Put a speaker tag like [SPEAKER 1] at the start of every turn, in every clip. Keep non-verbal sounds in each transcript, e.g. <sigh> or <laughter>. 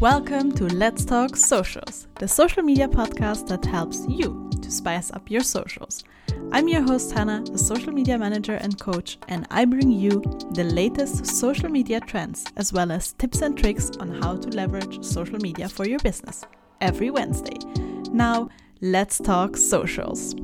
[SPEAKER 1] Welcome to Let's Talk Socials, the social media podcast that helps you to spice up your socials. I'm your host, Hannah, a social media manager and coach, and I bring you the latest social media trends as well as tips and tricks on how to leverage social media for your business every Wednesday. Now, let's talk socials.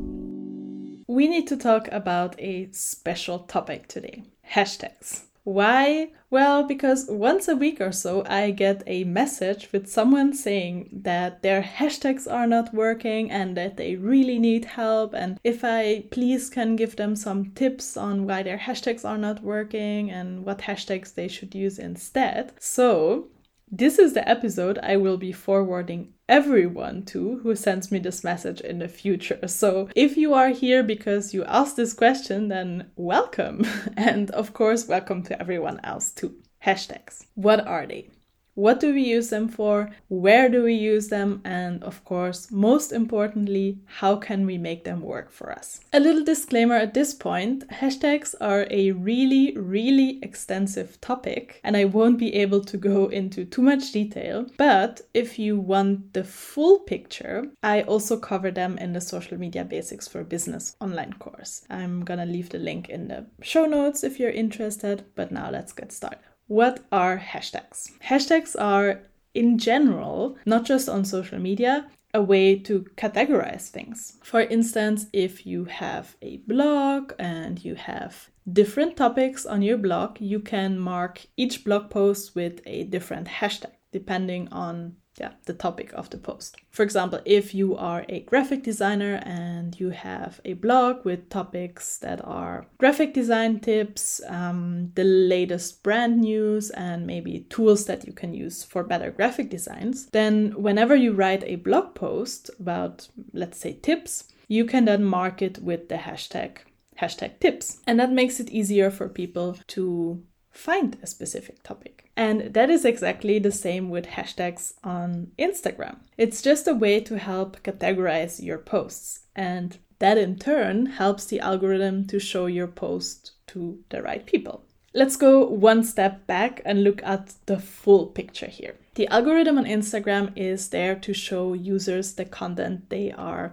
[SPEAKER 1] We need to talk about a special topic today hashtags. Why? Well, because once a week or so I get a message with someone saying that their hashtags are not working and that they really need help, and if I please can give them some tips on why their hashtags are not working and what hashtags they should use instead. So, this is the episode I will be forwarding everyone to who sends me this message in the future. So if you are here because you asked this question, then welcome. <laughs> And of course, welcome to everyone else too. Hashtags. What are they? What do we use them for? Where do we use them? And of course, most importantly, how can we make them work for us? A little disclaimer at this point hashtags are a really, really extensive topic, and I won't be able to go into too much detail. But if you want the full picture, I also cover them in the Social Media Basics for Business online course. I'm gonna leave the link in the show notes if you're interested, but now let's get started. What are hashtags? Hashtags are, in general, not just on social media, a way to categorize things. For instance, if you have a blog and you have different topics on your blog, you can mark each blog post with a different hashtag depending on yeah, the topic of the post. For example, if you are a graphic designer and you have a blog with topics that are graphic design tips, um, the latest brand news, and maybe tools that you can use for better graphic designs, then whenever you write a blog post about, let's say, tips, you can then mark it with the hashtag hashtag tips. And that makes it easier for people to find a specific topic. And that is exactly the same with hashtags on Instagram. It's just a way to help categorize your posts. And that in turn helps the algorithm to show your post to the right people. Let's go one step back and look at the full picture here. The algorithm on Instagram is there to show users the content they are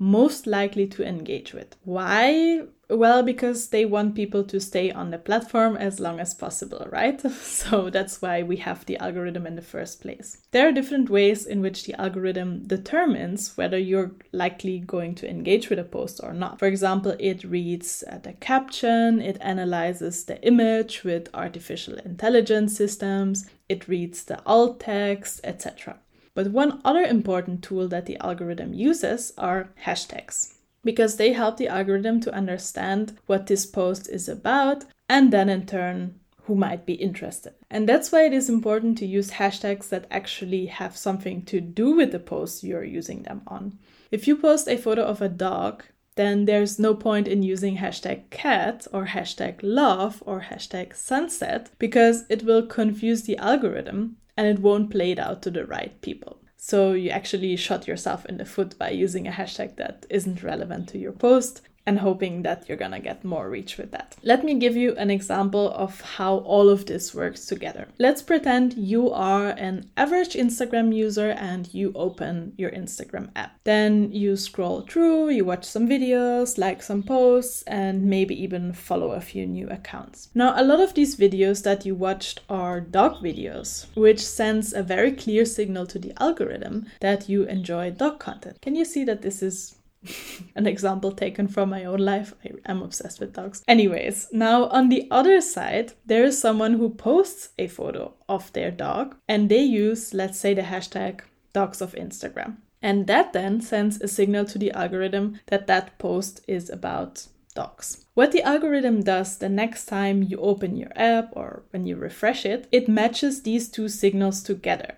[SPEAKER 1] most likely to engage with. Why? Well, because they want people to stay on the platform as long as possible, right? <laughs> So that's why we have the algorithm in the first place. There are different ways in which the algorithm determines whether you're likely going to engage with a post or not. For example, it reads uh, the caption, it analyzes the image with artificial intelligence systems, it reads the alt text, etc. But one other important tool that the algorithm uses are hashtags because they help the algorithm to understand what this post is about and then in turn who might be interested. And that's why it is important to use hashtags that actually have something to do with the post you're using them on. If you post a photo of a dog, then there's no point in using hashtag cat or hashtag love or hashtag sunset because it will confuse the algorithm and it won't play it out to the right people. So you actually shot yourself in the foot by using a hashtag that isn't relevant to your post and hoping that you're gonna get more reach with that. Let me give you an example of how all of this works together. Let's pretend you are an average Instagram user and you open your Instagram app. Then you scroll through, you watch some videos, like some posts, and maybe even follow a few new accounts. Now, a lot of these videos that you watched are dog videos, which sends a very clear signal to the algorithm that you enjoy dog content. Can you see that this is <laughs> an example taken from my own life. I am obsessed with dogs. Anyways, now on the other side, there is someone who posts a photo of their dog and they use, let's say, the hashtag dogs of Instagram. And that then sends a signal to the algorithm that that post is about dogs. What the algorithm does the next time you open your app or when you refresh it, it matches these two signals together.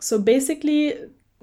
[SPEAKER 1] So basically,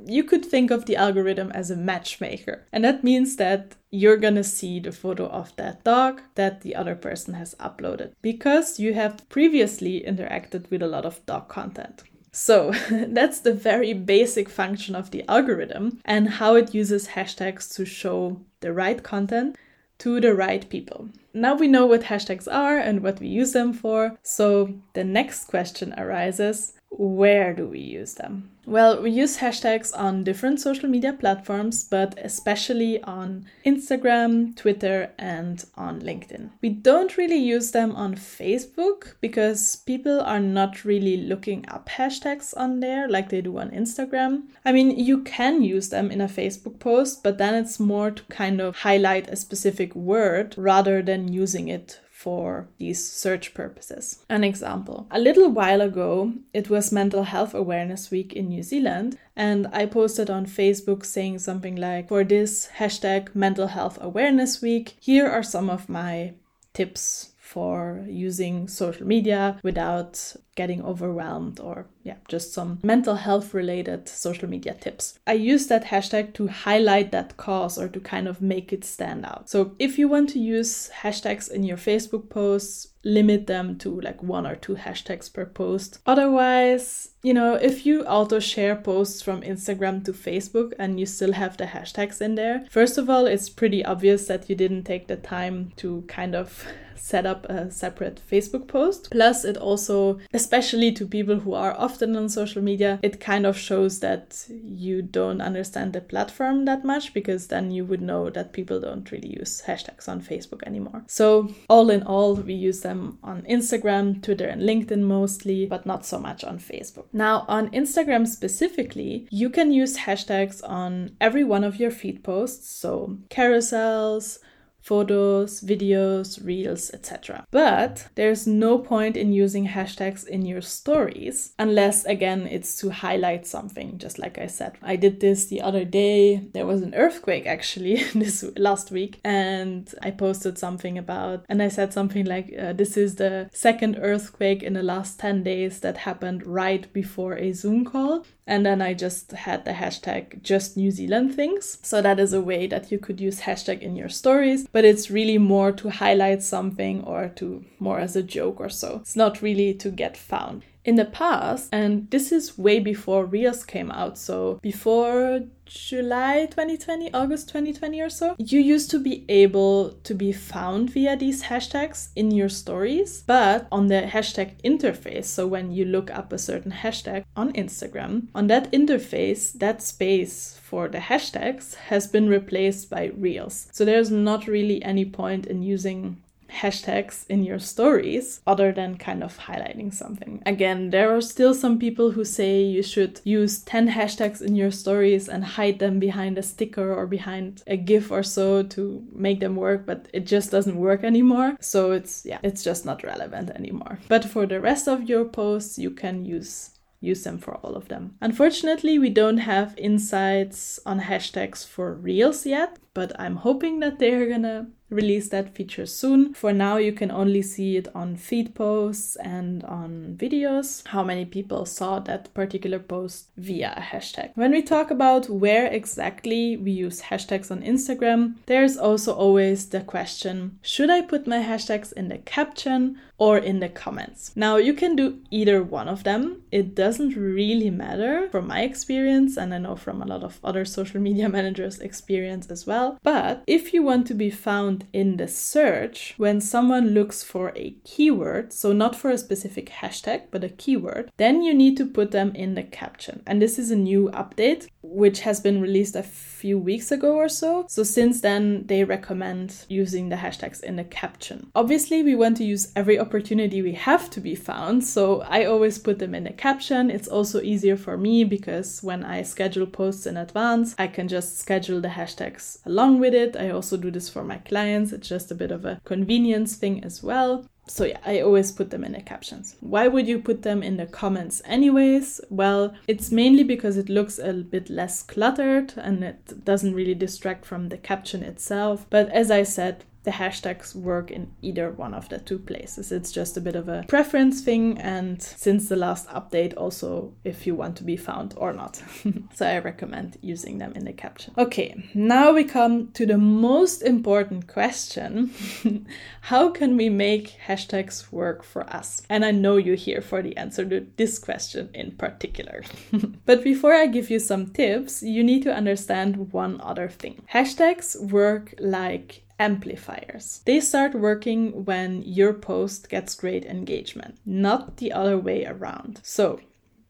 [SPEAKER 1] you could think of the algorithm as a matchmaker. And that means that you're gonna see the photo of that dog that the other person has uploaded because you have previously interacted with a lot of dog content. So <laughs> that's the very basic function of the algorithm and how it uses hashtags to show the right content to the right people. Now we know what hashtags are and what we use them for. So the next question arises where do we use them? Well, we use hashtags on different social media platforms, but especially on Instagram, Twitter, and on LinkedIn. We don't really use them on Facebook because people are not really looking up hashtags on there like they do on Instagram. I mean, you can use them in a Facebook post, but then it's more to kind of highlight a specific word rather than using it for these search purposes. An example a little while ago, it was Mental Health Awareness Week in New Zealand, and I posted on Facebook saying something like, For this hashtag Mental Health Awareness Week, here are some of my tips for using social media without getting overwhelmed or yeah just some mental health related social media tips. I use that hashtag to highlight that cause or to kind of make it stand out. So if you want to use hashtags in your facebook posts limit them to like one or two hashtags per post. Otherwise you know if you auto share posts from instagram to facebook and you still have the hashtags in there first of all it's pretty obvious that you didn't take the time to kind of set up a separate facebook post. Plus it also especially to people who are often on social media, it kind of shows that you don't understand the platform that much because then you would know that people don't really use hashtags on Facebook anymore. So, all in all, we use them on Instagram, Twitter, and LinkedIn mostly, but not so much on Facebook. Now, on Instagram specifically, you can use hashtags on every one of your feed posts, so carousels, photos, videos, reels, etc. But there's no point in using hashtags in your stories unless, again, it's to highlight something, just like I said. I did this the other day. There was an earthquake actually <laughs> this last week, and I posted something about, and I said something like, uh, This is the second earthquake in the last 10 days that happened right before a Zoom call. And then I just had the hashtag just New Zealand things. So that is a way that you could use hashtag in your stories, but it's really more to highlight something or to more as a joke or so. It's not really to get found. In the past, and this is way before Reels came out, so before July 2020, August 2020 or so, you used to be able to be found via these hashtags in your stories, but on the hashtag interface, so when you look up a certain hashtag on Instagram, on that interface, that space for the hashtags has been replaced by Reels. So there's not really any point in using hashtags in your stories other than kind of highlighting something. Again, there are still some people who say you should use 10 hashtags in your stories and hide them behind a sticker or behind a GIF or so to make them work, but it just doesn't work anymore. So it's, yeah, it's just not relevant anymore. But for the rest of your posts, you can use use them for all of them. Unfortunately, we don't have insights on hashtags for Reels yet, but I'm hoping that they're gonna release that feature soon. For now, you can only see it on feed posts and on videos, how many people saw that particular post via a hashtag. When we talk about where exactly we use hashtags on Instagram, there's also always the question should I put my hashtags in the caption or in the comments? Now, you can do either one of them. It doesn't really matter from my experience, and I know from a lot of other social media <laughs> managers' experience as well. But if you want to be found in the search when someone looks for a keyword, so not for a specific hashtag, but a keyword, then you need to put them in the caption. And this is a new update which has been released a few weeks ago or so. So since then, they recommend using the hashtags in the caption. Obviously, we want to use every opportunity we have to be found, so I always put them in the caption. It's also easier for me because when I schedule posts in advance, I can just schedule the hashtags along with it. I also do this for my clients, it's just a bit of a convenience thing as well. So yeah, I always put them in the captions. Why would you put them in the comments anyways? Well, it's mainly because it looks a bit less cluttered and it doesn't really distract from the caption itself. But as I said, the hashtags work in either one of the two places. It's just a bit of a preference thing, and since the last update, also if you want to be found or not. <laughs> so I recommend using them in the caption. Okay, now we come to the most important question <laughs> How can we make hashtags work for us? And I know you're here for the answer to this question in particular. <laughs> but before I give you some tips, you need to understand one other thing. Hashtags work like amplifiers. They start working when your post gets great engagement, not the other way around. So,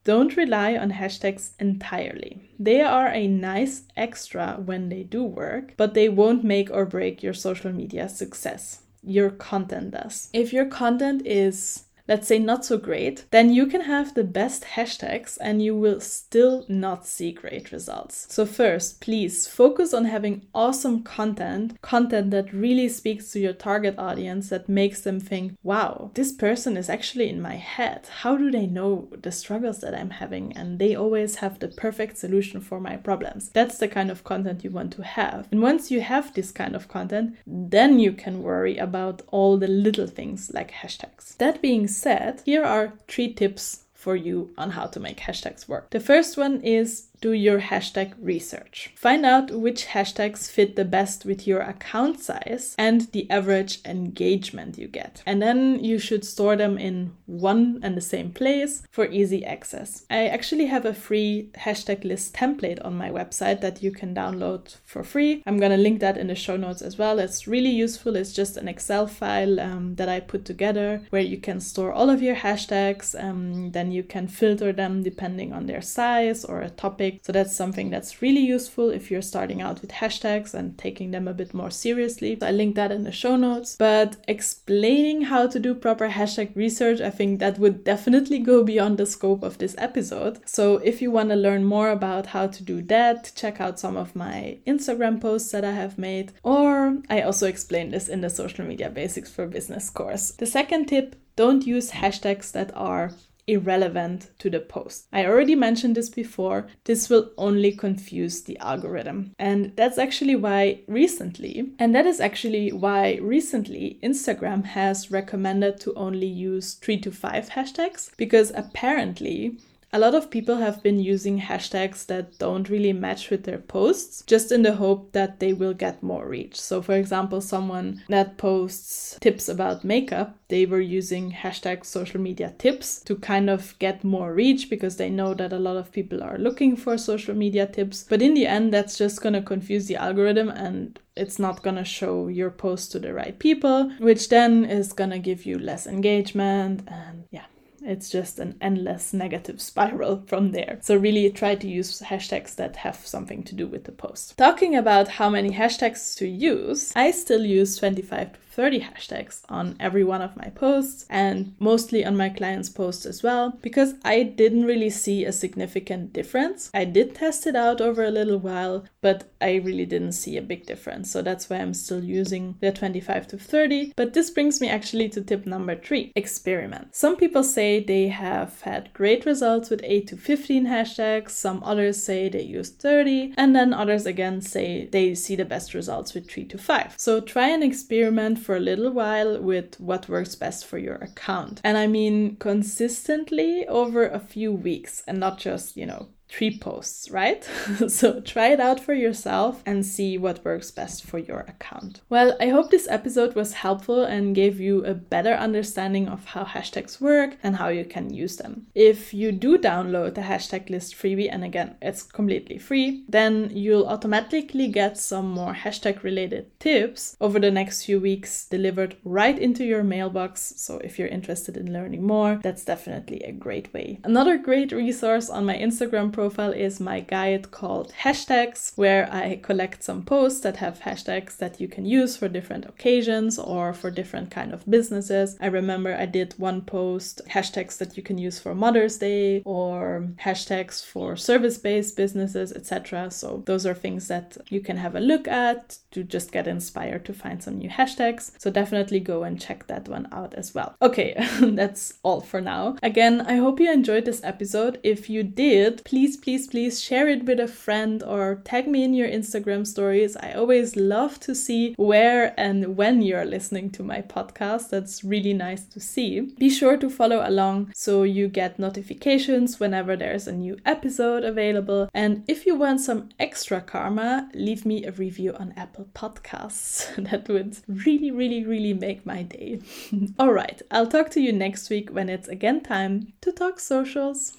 [SPEAKER 1] don't rely on hashtags entirely. They are a nice extra when they do work, but they won't make or break your social media success. Your content does. If your content is let's say not so great, then you can have the best hashtags and you will still not see great results. So, first, please focus on having awesome content, content that really speaks to your target audience, that makes them think, wow, this person is actually in my head. How do they know the struggles that I'm having? And they always have the perfect solution for my problems. That's the kind of content you want to have. And once you have this kind of content, then you can worry about all the little things like hashtags. That being said, here are three tips for you on how to make hashtags work. The first one is do your hashtag research. Find out which hashtags fit the best with your account size and the average engagement you get. And then you should store them in one and the same place for easy access. I actually have a free hashtag list template on my website that you can download for free. I'm gonna link that in the show notes as well. It's really useful. It's just an Excel file um, that I put together where you can store all of your hashtags. Um, then you can filter them depending on their size or a topic so that's something that's really useful if you're starting out with hashtags and taking them a bit more seriously. I link that in the show notes. But explaining how to do proper hashtag research, I think that would definitely go beyond the scope of this episode. So if you want to learn more about how to do that, check out some of my Instagram posts that I have made, or I also explain this in the social media basics for business course. The second tip don't use hashtags that are irrelevant to the post. I already mentioned this before, this will only confuse the algorithm. And that's actually why recently, and that is actually why recently Instagram has recommended to only use three to five hashtags because apparently a lot of people have been using hashtags that don't really match with their posts, just in the hope that they will get more reach. So, for example, someone that posts tips about makeup, they were using hashtag social media tips to kind of get more reach because they know that a lot of people are looking for social media tips. But in the end, that's just going to confuse the algorithm and it's not going to show your post to the right people, which then is going to give you less engagement and yeah it's just an endless negative <laughs> spiral from there. So, really try to use hashtags that have something to do with the post. Talking about how many hashtags to use, I still use 25 to 30 hashtags on every one of my posts and mostly on my clients' posts as well because I didn't really see a significant difference. I did test it out over a little while, but I really didn't see a big difference. So that's why I'm still using the 25 to 30. But this brings me actually to tip number three experiment. Some people say they have had great results with 8 to 15 hashtags, some others say they use 30, and then others again say they see the best results with 3 to 5. So try and experiment for a little while with what works best for your account. And I mean consistently over a few weeks and not just, you know, three posts, right? <laughs> so try it out for yourself and see what works best for your account. Well, I hope this episode was helpful and gave you a better understanding of how hashtags work and how you can use them. If you do download the hashtag list freebie, and again, it's completely free, then you'll automatically get some more hashtag related tips over the next few weeks delivered right into your mailbox. So if you're interested in learning more, that's definitely a great way. Another great resource on my Instagram profile is my guide called Hashtags, where I collect some posts that have hashtags that you can use for different occasions or for different kind of businesses. I remember I did one post hashtags that you can use for Mother's Day or hashtags for service-based businesses, etc. So those are things that you can have a look at to just get inspired to find some new hashtags. So definitely go and check that one out as well. Okay, <laughs> that's all for now. Again, I hope you enjoyed this episode. If you did, please please, please, please share it with a friend or tag me in your Instagram stories. I always love to see where and when you're listening to my podcast. That's really nice to see. Be sure to follow along so you get notifications whenever there's a new episode available. And if you want some extra karma, leave me a review on Apple Podcasts. <laughs> that would really, really, really make my day. <laughs> All right, I'll talk to you next week when it's again time to talk socials.